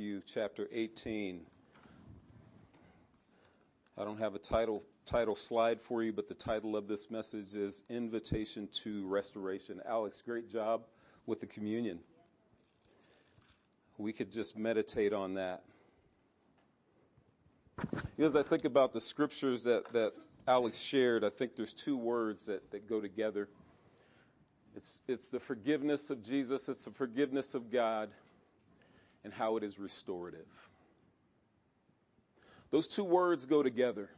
Matthew chapter 18. I don't have a title title slide for you, but the title of this message is Invitation to Restoration. Alex, great job with the communion. We could just meditate on that. As I think about the scriptures that, that Alex shared, I think there's two words that, that go together. It's, it's the forgiveness of Jesus, it's the forgiveness of God, and how it is restorative. Those two words go together.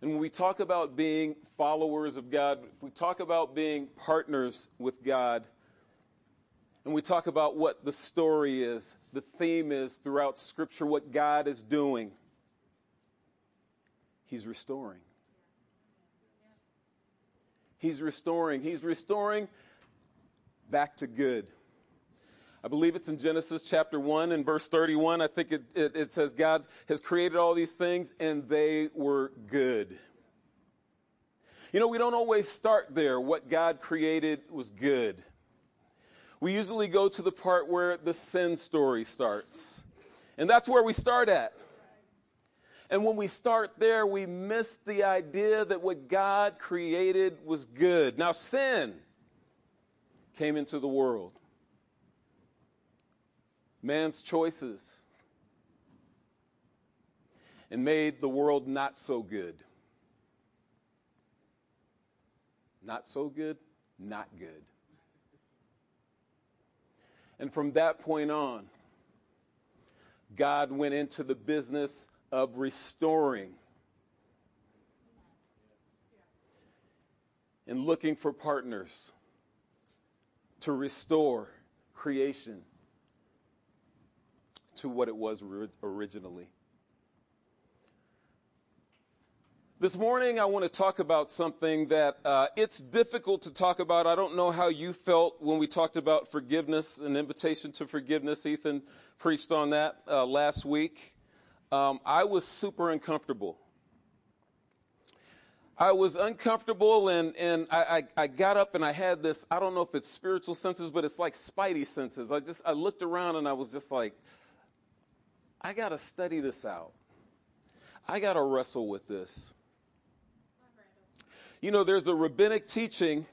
And when we talk about being followers of God, if we talk about being partners with God, and we talk about what the story is, the theme is throughout Scripture, what God is doing, He's restoring. He's restoring. He's restoring back to good. I believe it's in Genesis chapter 1 and verse 31. I think it, it, it, says God has created all these things and they were good. You know, we don't always start there. What God created was good. We usually go to the part where the sin story starts. And that's where we start at. And when we start there, we miss the idea that what God created was good. Now, sin came into the world. Man's choices and made the world not so good. Not so good, not good. And from that point on, God went into the business of restoring and looking for partners to restore creation to what it was originally. This morning, I want to talk about something that uh, it's difficult to talk about. I don't know how you felt when we talked about forgiveness, an invitation to forgiveness. Ethan preached on that uh, last week um, I was super uncomfortable. I was uncomfortable and, and I, I, I, got up and I had this, I don't know if it's spiritual senses, but it's like spidey senses. I just, I looked around and I was just like, I gotta study this out. I gotta wrestle with this. You know, there's a rabbinic teaching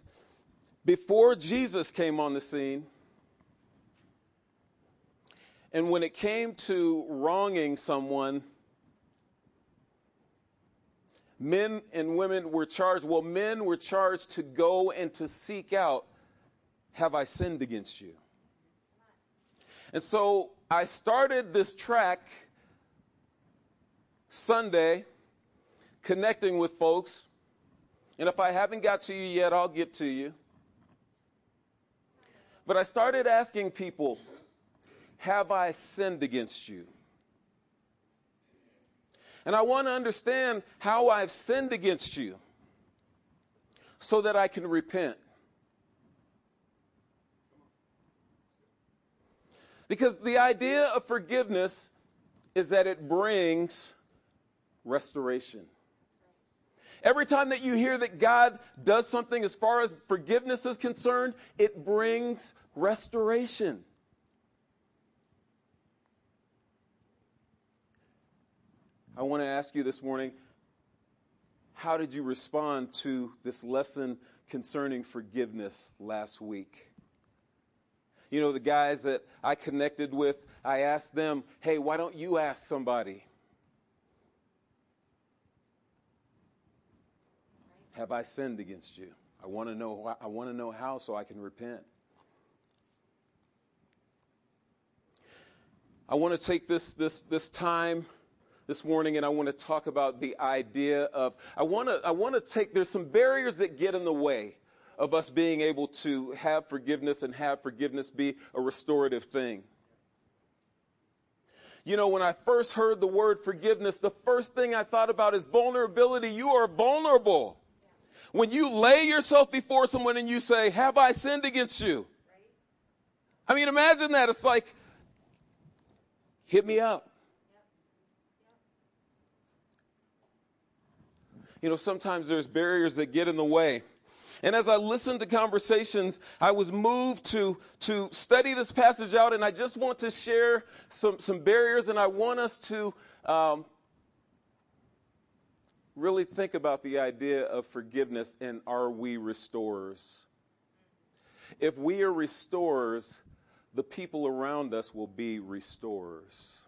before Jesus came on the scene and when it came to wronging someone, men and women were charged. Well, men were charged to go and to seek out, have I sinned against you? And so I started this track Sunday connecting with folks. And if I haven't got to you yet, I'll get to you. But I started asking people, have I sinned against you? And I want to understand how I've sinned against you so that I can repent. Because the idea of forgiveness is that it brings restoration. Every time that you hear that God does something as far as forgiveness is concerned, it brings restoration. I want to ask you this morning how did you respond to this lesson concerning forgiveness last week? You know, the guys that I connected with, I asked them, hey, why don't you ask somebody? Have I sinned against you? I want to know. I want to know how, so I can repent. I want to take this this this time this morning and I want to talk about the idea of I want to I want to take there's some barriers that get in the way of us being able to have forgiveness and have forgiveness be a restorative thing. You know, when I first heard the word forgiveness, the first thing I thought about is vulnerability. You are vulnerable. When you lay yourself before someone and you say, have I sinned against you? I mean, imagine that. It's like, hit me up. You know, sometimes there's barriers that get in the way. And as I listened to conversations, I was moved to, to study this passage out, and I just want to share some, some barriers, and I want us to um, really think about the idea of forgiveness and are we restorers? If we are restorers, the people around us will be restorers.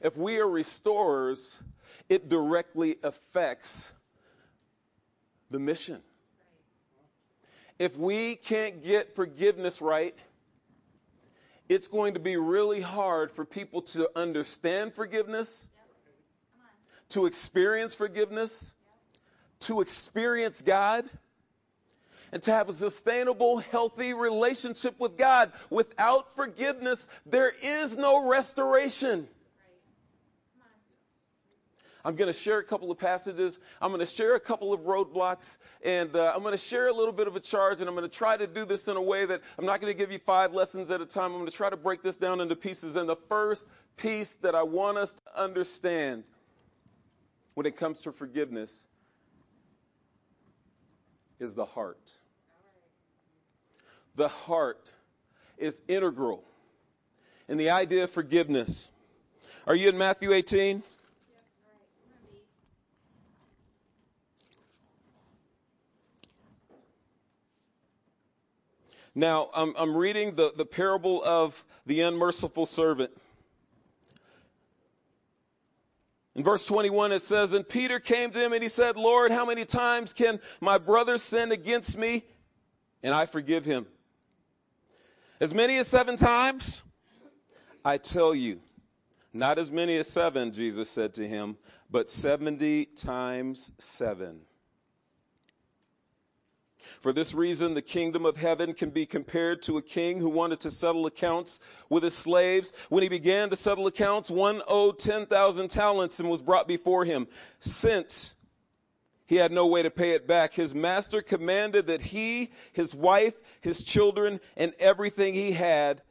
If we are restorers, it directly affects the mission. If we can't get forgiveness right, it's going to be really hard for people to understand forgiveness, to experience forgiveness, to experience God, and to have a sustainable, healthy relationship with God. Without forgiveness, there is no restoration. I'm going to share a couple of passages. I'm going to share a couple of roadblocks, and uh, I'm going to share a little bit of a charge, and I'm going to try to do this in a way that I'm not going to give you five lessons at a time. I'm going to try to break this down into pieces. And the first piece that I want us to understand when it comes to forgiveness is the heart. The heart is integral in the idea of forgiveness. Are you in Matthew 18? Now, I'm, I'm reading the, the parable of the unmerciful servant. In verse 21, it says, And Peter came to him and he said, Lord, how many times can my brother sin against me and I forgive him? As many as seven times? I tell you, not as many as seven, Jesus said to him, but 70 times seven. For this reason, the kingdom of heaven can be compared to a king who wanted to settle accounts with his slaves. When he began to settle accounts, one owed 10,000 talents and was brought before him. Since he had no way to pay it back, his master commanded that he, his wife, his children, and everything he had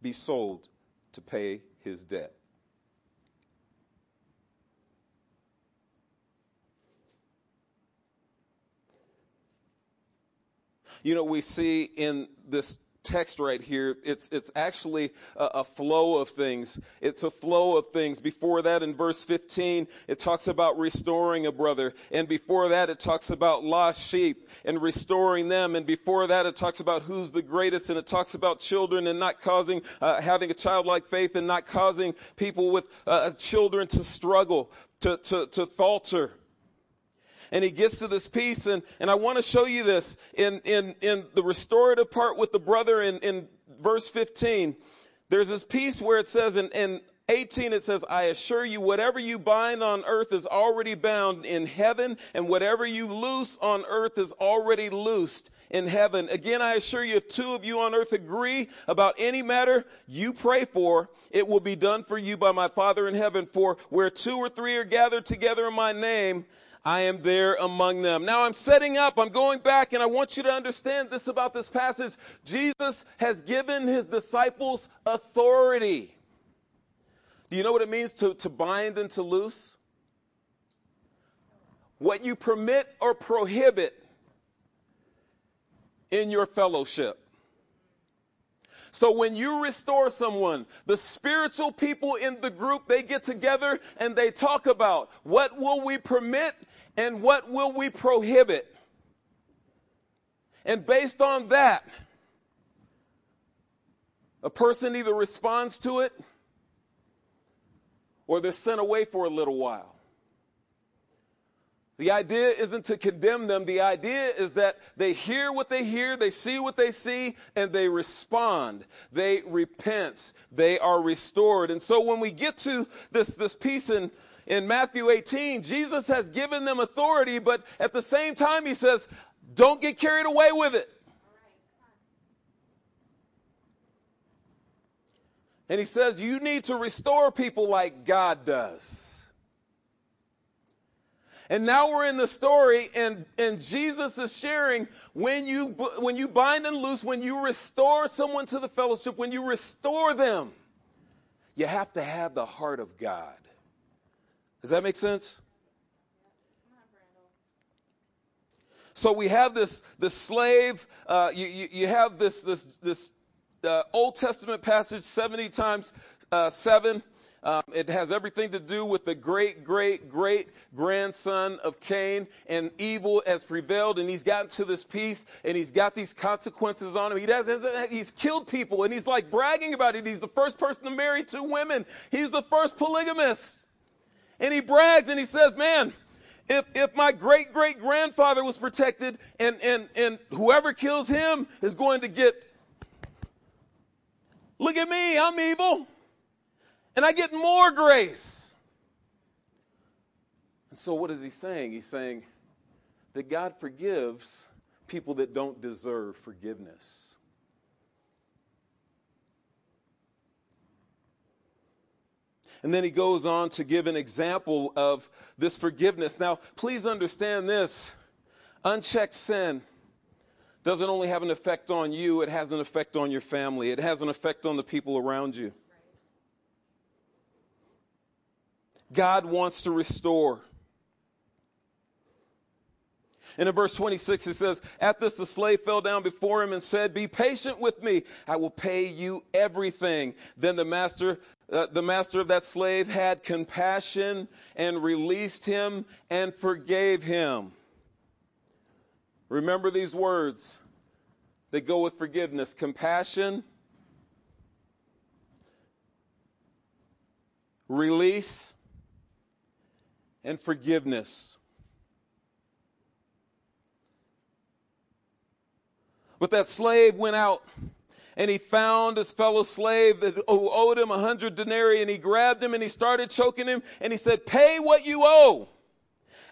be sold to pay his debt. You know, we see in this text right here, it's, it's actually a, a, flow of things. It's a flow of things. Before that, in verse 15, it talks about restoring a brother. And before that, it talks about lost sheep and restoring them. And before that, it talks about who's the greatest. And it talks about children and not causing, uh, having a childlike faith and not causing people with uh, children to struggle, to, to, to falter and he gets to this piece and, and I want to show you this in, in, in the restorative part with the brother in, in verse 15. There's this piece where it says in, in 18 it says, I assure you, whatever you bind on earth is already bound in heaven, and whatever you loose on earth is already loosed in heaven. Again, I assure you, if two of you on earth agree about any matter you pray for, it will be done for you by my Father in heaven. For where two or three are gathered together in my name, I am there among them. Now I'm setting up, I'm going back, and I want you to understand this about this passage. Jesus has given his disciples authority. Do you know what it means to, to bind and to loose? What you permit or prohibit in your fellowship. So when you restore someone, the spiritual people in the group, they get together and they talk about what will we permit and what will we prohibit? And based on that, a person either responds to it or they're sent away for a little while. The idea isn't to condemn them. The idea is that they hear what they hear, they see what they see, and they respond. They repent. They are restored. And so when we get to this, this piece in in Matthew 18, Jesus has given them authority, but at the same time, he says, don't get carried away with it. And he says, you need to restore people like God does. And now we're in the story, and, and Jesus is sharing when you, when you bind and loose, when you restore someone to the fellowship, when you restore them, you have to have the heart of God. Does that make sense? So we have this, this slave, uh, you, you, you, have this, this, this uh, Old Testament passage 70 times uh, 7 um, it has everything to do with the great, great, great grandson of Cain, and evil has prevailed, and he's gotten to this peace, and he's got these consequences on him. He does, he's killed people, and he's like bragging about it. He's the first person to marry two women. He's the first polygamist, and he brags and he says, "Man, if if my great great grandfather was protected, and and and whoever kills him is going to get." Look at me, I'm evil and I get more grace. And so, what is he saying? He's saying that God forgives people that don't deserve forgiveness. And then he goes on to give an example of this forgiveness. Now, please understand this unchecked sin doesn't only have an effect on you, it has an effect on your family, it has an effect on the people around you. God wants to restore. And in verse 26 it says, At this the slave fell down before him and said, Be patient with me, I will pay you everything. Then the master, uh, the master of that slave had compassion and released him and forgave him. Remember these words. They go with forgiveness. Compassion, release, and forgiveness. But that slave went out and he found his fellow slave that, who owed him a hundred denarii and he grabbed him and he started choking him and he said, pay what you owe.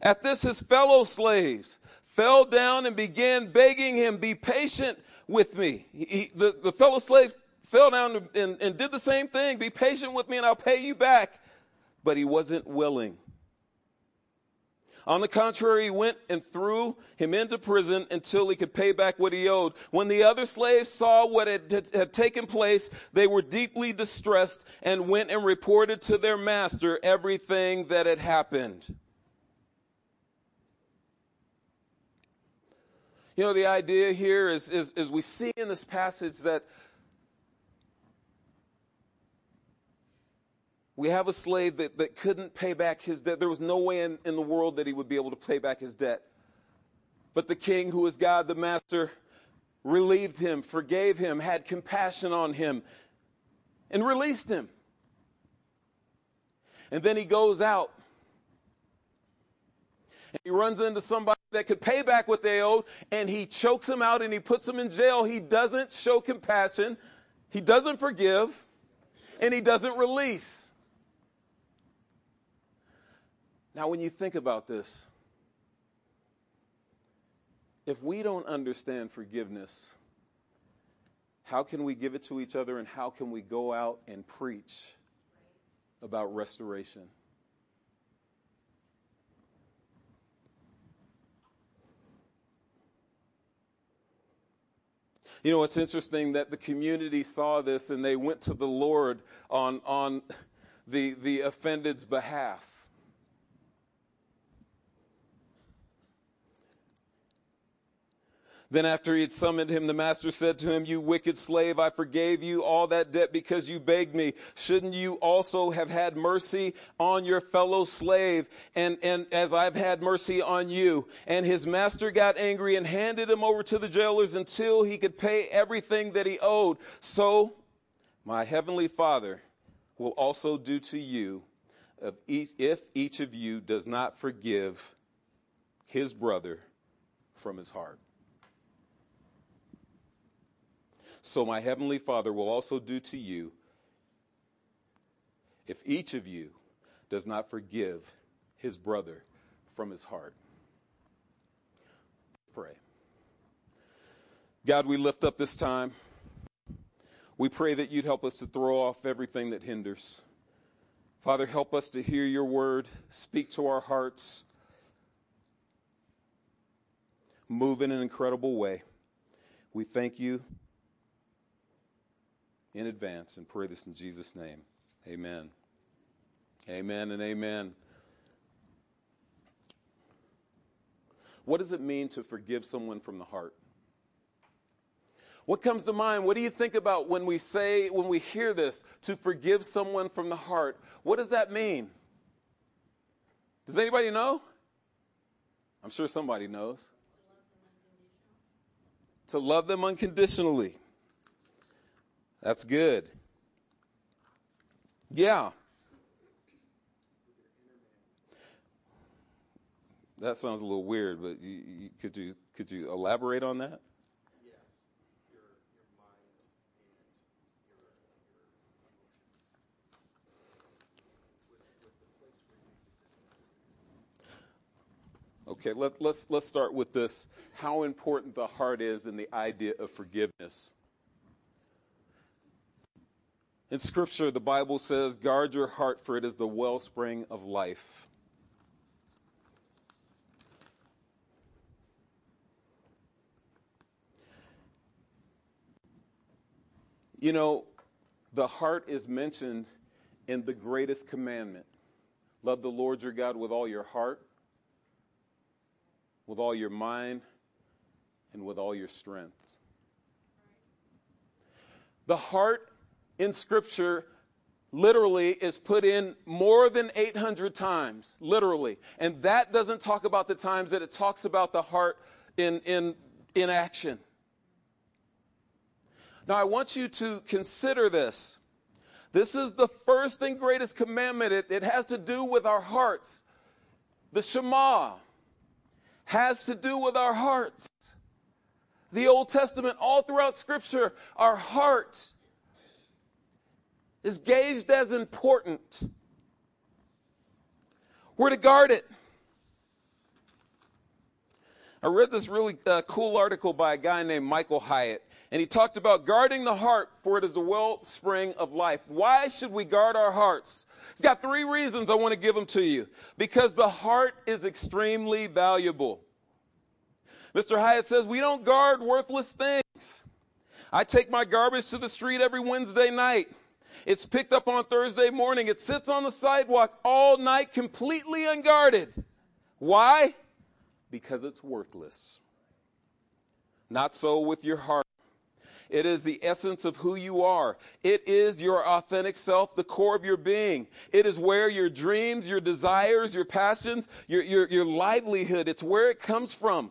At this, his fellow slaves fell down and began begging him, be patient with me. He, the, the fellow slave fell down and, and did the same thing. Be patient with me and I'll pay you back. But he wasn't willing. On the contrary, he went and threw him into prison until he could pay back what he owed. When the other slaves saw what had, had, taken place, they were deeply distressed and went and reported to their master everything that had happened. You know, the idea here is, is, is we see in this passage that We have a slave that, that couldn't pay back his debt. There was no way in, in the world that he would be able to pay back his debt. But the king, who is God the master, relieved him, forgave him, had compassion on him, and released him. And then he goes out and he runs into somebody that could pay back what they owed, and he chokes him out and he puts him in jail. He doesn't show compassion, he doesn't forgive, and he doesn't release. Now, when you think about this, if we don't understand forgiveness, how can we give it to each other and how can we go out and preach about restoration? You know, it's interesting that the community saw this and they went to the Lord on, on the, the offended's behalf. Then after he had summoned him, the master said to him, You wicked slave, I forgave you all that debt because you begged me. Shouldn't you also have had mercy on your fellow slave and, and as I've had mercy on you? And his master got angry and handed him over to the jailers until he could pay everything that he owed. So my heavenly father will also do to you if each of you does not forgive his brother from his heart. So my heavenly Father will also do to you if each of you does not forgive his brother from his heart. Pray. God, we lift up this time. We pray that you'd help us to throw off everything that hinders. Father, help us to hear your word, speak to our hearts, move in an incredible way. We thank you in advance and pray this in Jesus' name. Amen. Amen and amen. What does it mean to forgive someone from the heart? What comes to mind? What do you think about when we say, when we hear this, to forgive someone from the heart? What does that mean? Does anybody know? I'm sure somebody knows. To love them unconditionally. That's good. Yeah. That sounds a little weird, but you, you, could you could you elaborate on that? Yes. Okay, let, let's let's start with this: how important the heart is in the idea of forgiveness. In Scripture, the Bible says, "Guard your heart, for it is the wellspring of life." You know, the heart is mentioned in the greatest commandment. Love the Lord your God with all your heart, with all your mind, and with all your strength. The heart in Scripture literally is put in more than 800 times, literally. And that doesn't talk about the times that it talks about the heart in, in, in action. Now, I want you to consider this. This is the first and greatest commandment. It, it has to do with our hearts. The Shema has to do with our hearts. The Old Testament, all throughout Scripture, our heart is gauged as important. We're to guard it. I read this really uh, cool article by a guy named Michael Hyatt. And he talked about guarding the heart, for it is the wellspring of life. Why should we guard our hearts? He's got three reasons I want to give them to you. Because the heart is extremely valuable. Mr. Hyatt says we don't guard worthless things. I take my garbage to the street every Wednesday night. It's picked up on Thursday morning. It sits on the sidewalk all night completely unguarded. Why? Because it's worthless. Not so with your heart. It is the essence of who you are. It is your authentic self, the core of your being. It is where your dreams, your desires, your passions, your, your, your livelihood, it's where it comes from.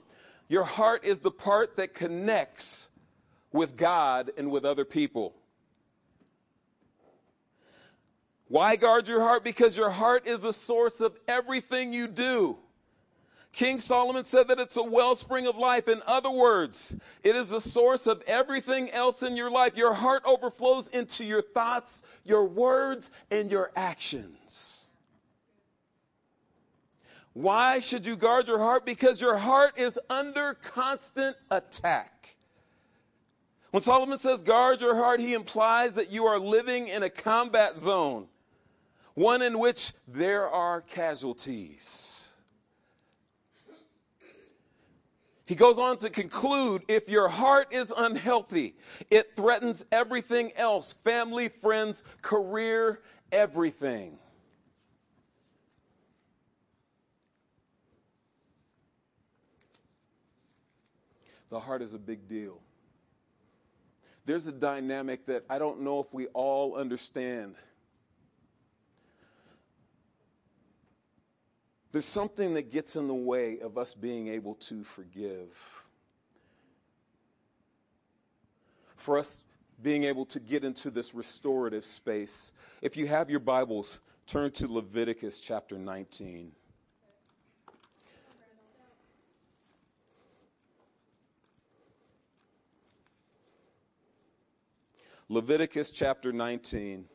Your heart is the part that connects with God and with other people. Why guard your heart? Because your heart is the source of everything you do. King Solomon said that it's a wellspring of life. In other words, it is the source of everything else in your life. Your heart overflows into your thoughts, your words, and your actions. Why should you guard your heart? Because your heart is under constant attack. When Solomon says guard your heart, he implies that you are living in a combat zone, one in which there are casualties. He goes on to conclude if your heart is unhealthy, it threatens everything else family, friends, career, everything. The heart is a big deal. There's a dynamic that I don't know if we all understand. There's something that gets in the way of us being able to forgive. For us being able to get into this restorative space. If you have your Bibles, turn to Leviticus chapter 19. Leviticus chapter 19.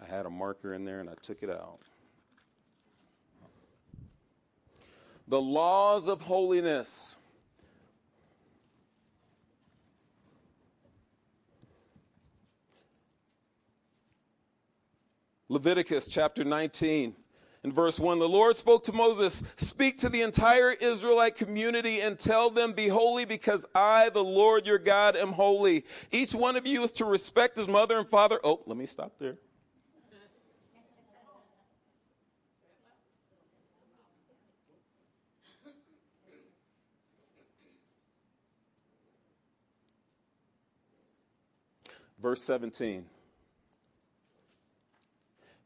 I had a marker in there and I took it out. The laws of holiness. Leviticus chapter 19 in verse 1, the Lord spoke to Moses, Speak to the entire Israelite community and tell them, Be holy because I, the Lord your God, am holy. Each one of you is to respect his mother and father. Oh, let me stop there. Verse 17.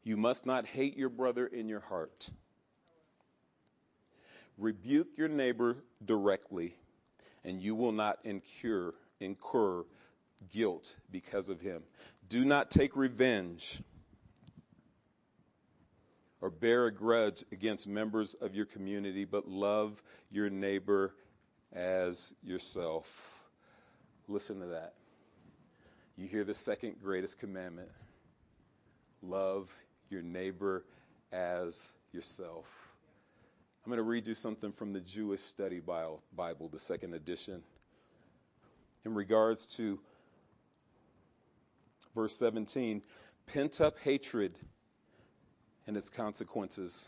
You must not hate your brother in your heart. Rebuke your neighbor directly, and you will not incur, incur guilt because of him. Do not take revenge or bear a grudge against members of your community, but love your neighbor as yourself. Listen to that. You hear the second greatest commandment love your neighbor as yourself. I'm going to read you something from the Jewish Study Bible, the second edition, in regards to verse 17 pent up hatred and its consequences.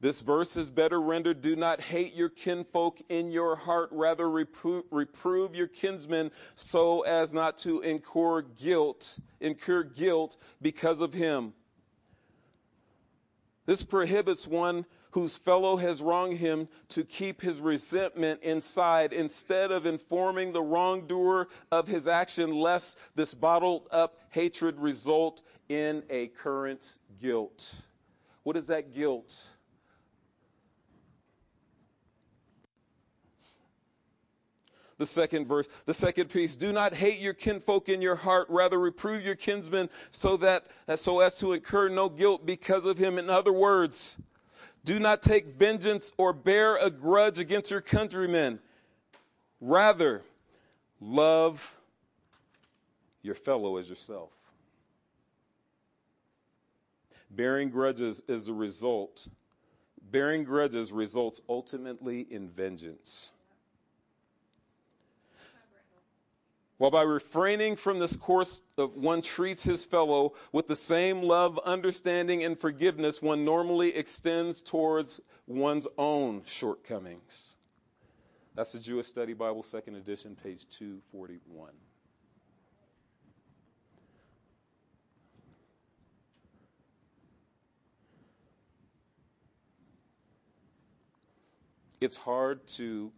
This verse is better rendered Do not hate your kinfolk in your heart, rather repro- reprove your kinsmen so as not to incur guilt, incur guilt because of him. This prohibits one whose fellow has wronged him to keep his resentment inside instead of informing the wrongdoer of his action, lest this bottled up hatred result in a current guilt. What is that guilt? The second verse, the second piece. Do not hate your kinfolk in your heart, rather reprove your kinsman so that, so as to incur no guilt because of him. In other words, do not take vengeance or bear a grudge against your countrymen. Rather, love your fellow as yourself. Bearing grudges is a result. Bearing grudges results ultimately in vengeance. While by refraining from this course one treats his fellow with the same love, understanding, and forgiveness one normally extends towards one's own shortcomings. That's the Jewish Study Bible, second edition, page 241. It's hard to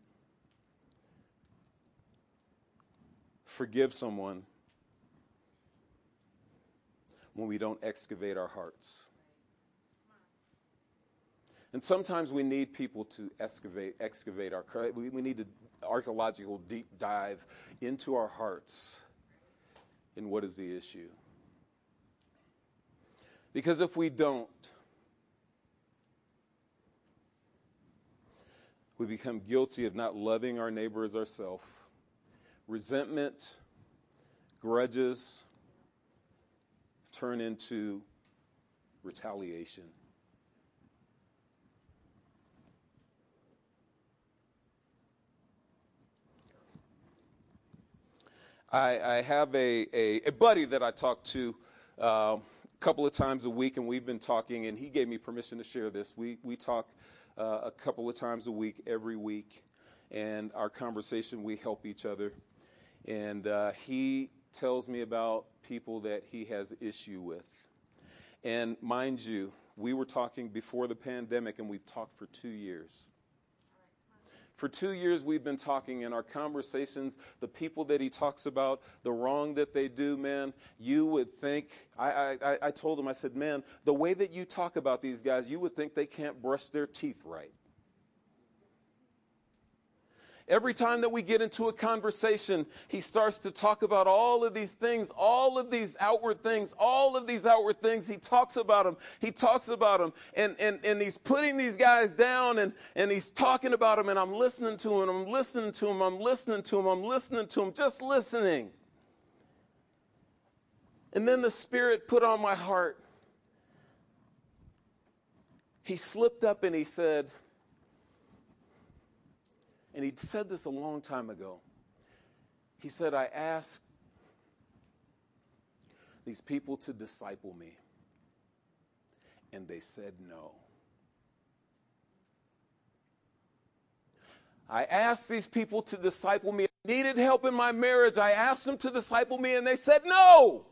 forgive someone when we don't excavate our hearts. And sometimes we need people to excavate, excavate our. We, need an archaeological deep dive into our hearts in what is the issue. Because if we don't, we become guilty of not loving our neighbor as ourselves resentment, grudges turn into retaliation. I, I have a, a, a, buddy that I talk to uh, a couple of times a week, and we've been talking, and he gave me permission to share this. We, we talk uh, a couple of times a week, every week, and our conversation, we help each other. And uh, he tells me about people that he has issue with. And mind you, we were talking before the pandemic, and we've talked for two years. For two years, we've been talking in our conversations, the people that he talks about, the wrong that they do, man, you would think, I, I, I told him, I said, man, the way that you talk about these guys, you would think they can't brush their teeth right. Every time that we get into a conversation, he starts to talk about all of these things, all of these outward things, all of these outward things. He talks about them. He talks about them. And, and, and he's putting these guys down and, and he's talking about them. And I'm listening to him. I'm listening to him. I'm listening to him. I'm listening to him. Just listening. And then the Spirit put on my heart. He slipped up and he said, and he said this a long time ago. He said, I asked these people to disciple me, and they said no. I asked these people to disciple me. I needed help in my marriage. I asked them to disciple me, and they said no.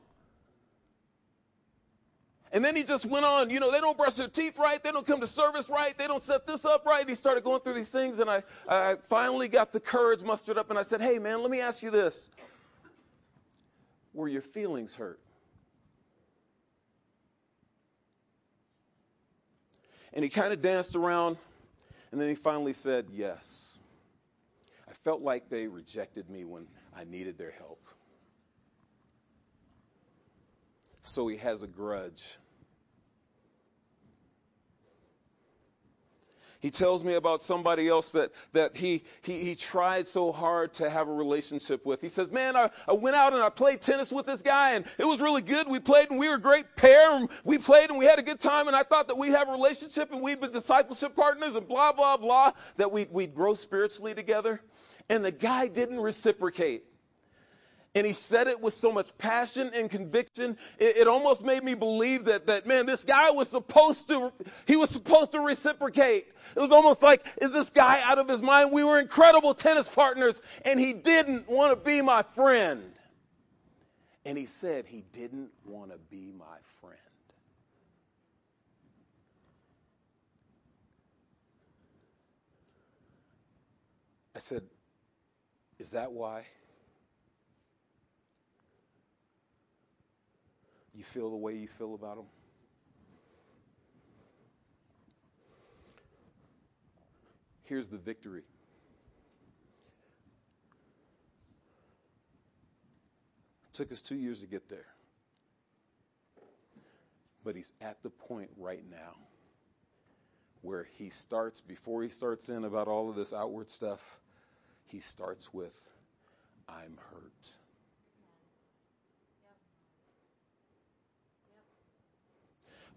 And then he just went on, you know, they don't brush their teeth right, they don't come to service right, they don't set this up right. He started going through these things, and I, I finally got the courage mustered up, and I said, hey, man, let me ask you this. were your feelings hurt? And he kind of danced around, and then he finally said, Yes. I felt like they rejected me when I needed their help. So he has a grudge. He tells me about somebody else that, that he, he, he tried so hard to have a relationship with. He says, Man, I, I went out and I played tennis with this guy, and it was really good. We played, and we were a great pair, and we played, and we had a good time, and I thought that we'd have a relationship, and we'd be discipleship partners, and blah, blah, blah, that we'd, we'd grow spiritually together. And the guy didn't reciprocate. And he said it with so much passion and conviction. It, it, almost made me believe that, that, man, this guy was supposed to, he was supposed to reciprocate. It was almost like, is this guy out of his mind? We were incredible tennis partners and he didn't want to be my friend. And he said he didn't want to be my friend. I said, is that why? You feel the way you feel about them? Here's the victory. It took us two years to get there. But he's at the point right now where he starts, before he starts in about all of this outward stuff, he starts with, I'm hurt.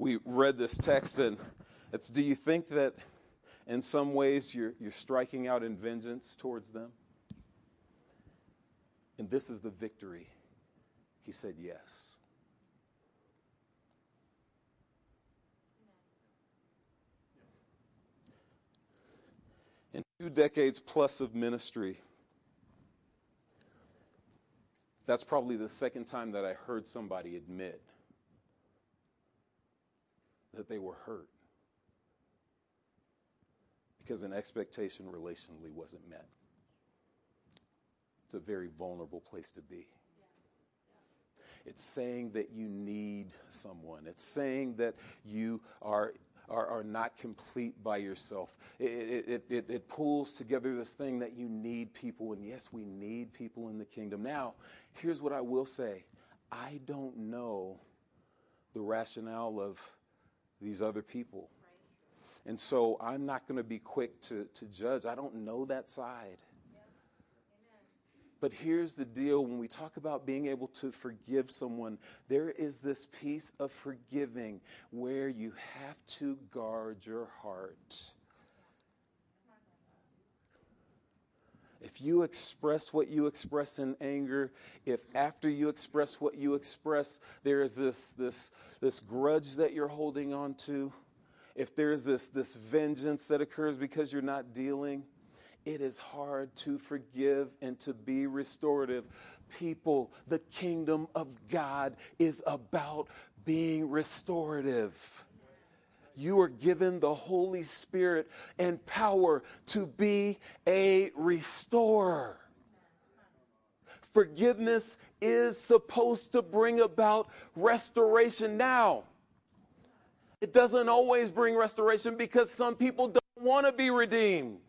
We read this text, and it's do you think that in some ways you're, you're striking out in vengeance towards them? And this is the victory. He said yes. In two decades plus of ministry, that's probably the second time that I heard somebody admit that they were hurt because an expectation relationally wasn't met. It's a very vulnerable place to be. It's saying that you need someone. It's saying that you are are, are not complete by yourself. It, it, it, it pulls together this thing that you need people, and yes, we need people in the kingdom. Now, here's what I will say I don't know the rationale of these other people. And so I'm not going to be quick to, to judge. I don't know that side. But here's the deal when we talk about being able to forgive someone, there is this piece of forgiving where you have to guard your heart. If you express what you express in anger, if after you express what you express, there is this, this, this grudge that you're holding on to, if there's this, this vengeance that occurs because you're not dealing, it is hard to forgive and to be restorative. People, the kingdom of God is about being restorative you are given the Holy Spirit and power to be a restorer. Forgiveness is supposed to bring about restoration now. It doesn't always bring restoration because some people don't want to be redeemed.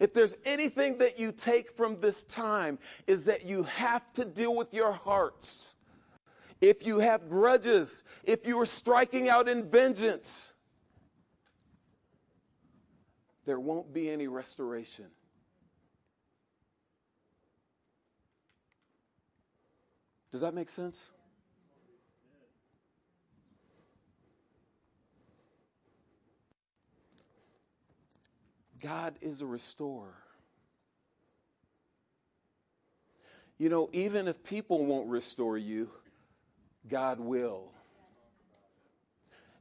If there's anything that you take from this time is that you have to deal with your hearts if you have grudges, if you are striking out in vengeance, there won't be any restoration. Does that make sense? God is a restorer. You know, even if people won't restore you, God will.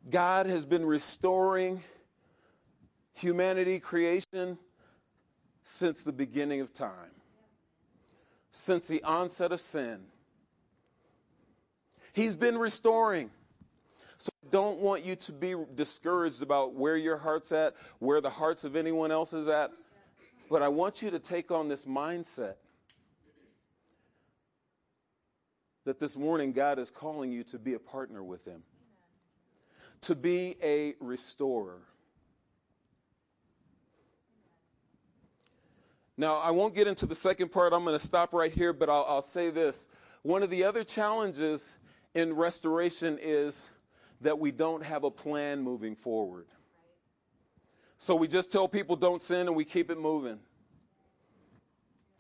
God has been restoring humanity, creation, since the beginning of time, since the onset of sin. He's been restoring. So I don't want you to be discouraged about where your heart's at, where the hearts of anyone else is at. But I want you to take on this mindset that this morning God is calling you to be a partner with Him, to be a restorer. Now, I won't get into the second part. I'm going to stop right here, but I'll, I'll say this. One of the other challenges in restoration is that we don't have a plan moving forward. So we just tell people don't sin and we keep it moving.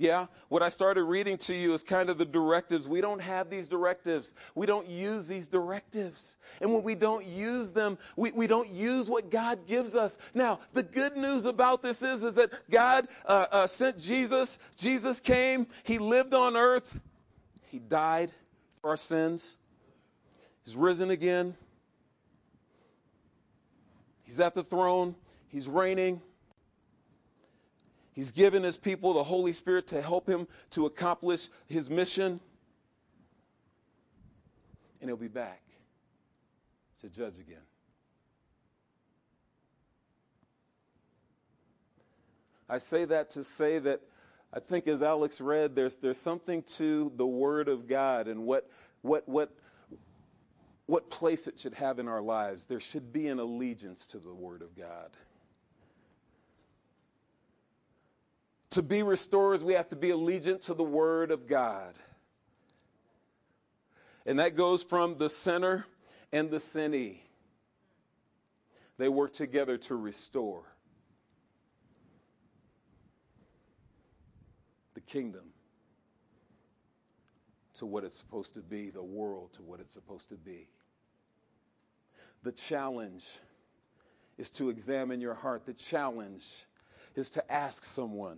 Yeah, what I started reading to you is kind of the directives. We don't have these directives. We don't use these directives. And when we don't use them, we, we don't use what God gives us. Now, the good news about this is, is that God uh, uh, sent Jesus. Jesus came. He lived on earth. He died for our sins. He's risen again. He's at the throne. He's reigning. He's given his people the Holy Spirit to help him to accomplish his mission. And he'll be back to judge again. I say that to say that I think as Alex read, there's there's something to the Word of God and what what what what place it should have in our lives. There should be an allegiance to the Word of God. To be restorers, we have to be allegiant to the Word of God. And that goes from the sinner and the sinnee. They work together to restore the kingdom to what it's supposed to be, the world to what it's supposed to be. The challenge is to examine your heart. The challenge is to ask someone,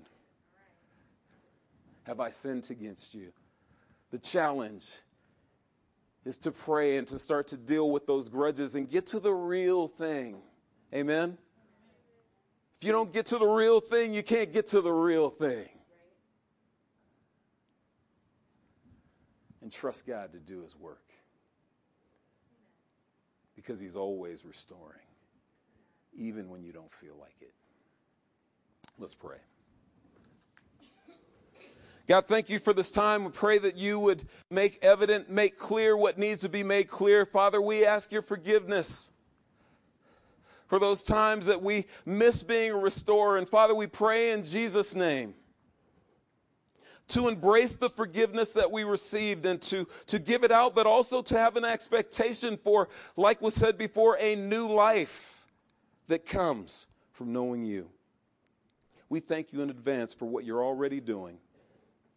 have I sinned against you? The challenge is to pray and to start to deal with those grudges and get to the real thing. Amen? If you don't get to the real thing, you can't get to the real thing. And trust God to do His work. Because He's always restoring, even when you don't feel like it. Let's pray. God, thank you for this time. We pray that you would make evident, make clear what needs to be made clear. Father, we ask your forgiveness for those times that we miss being a restorer. And Father, we pray in Jesus' name to embrace the forgiveness that we received and to, to give it out, but also to have an expectation for, like was said before, a new life that comes from knowing you. We thank you in advance for what you're already doing.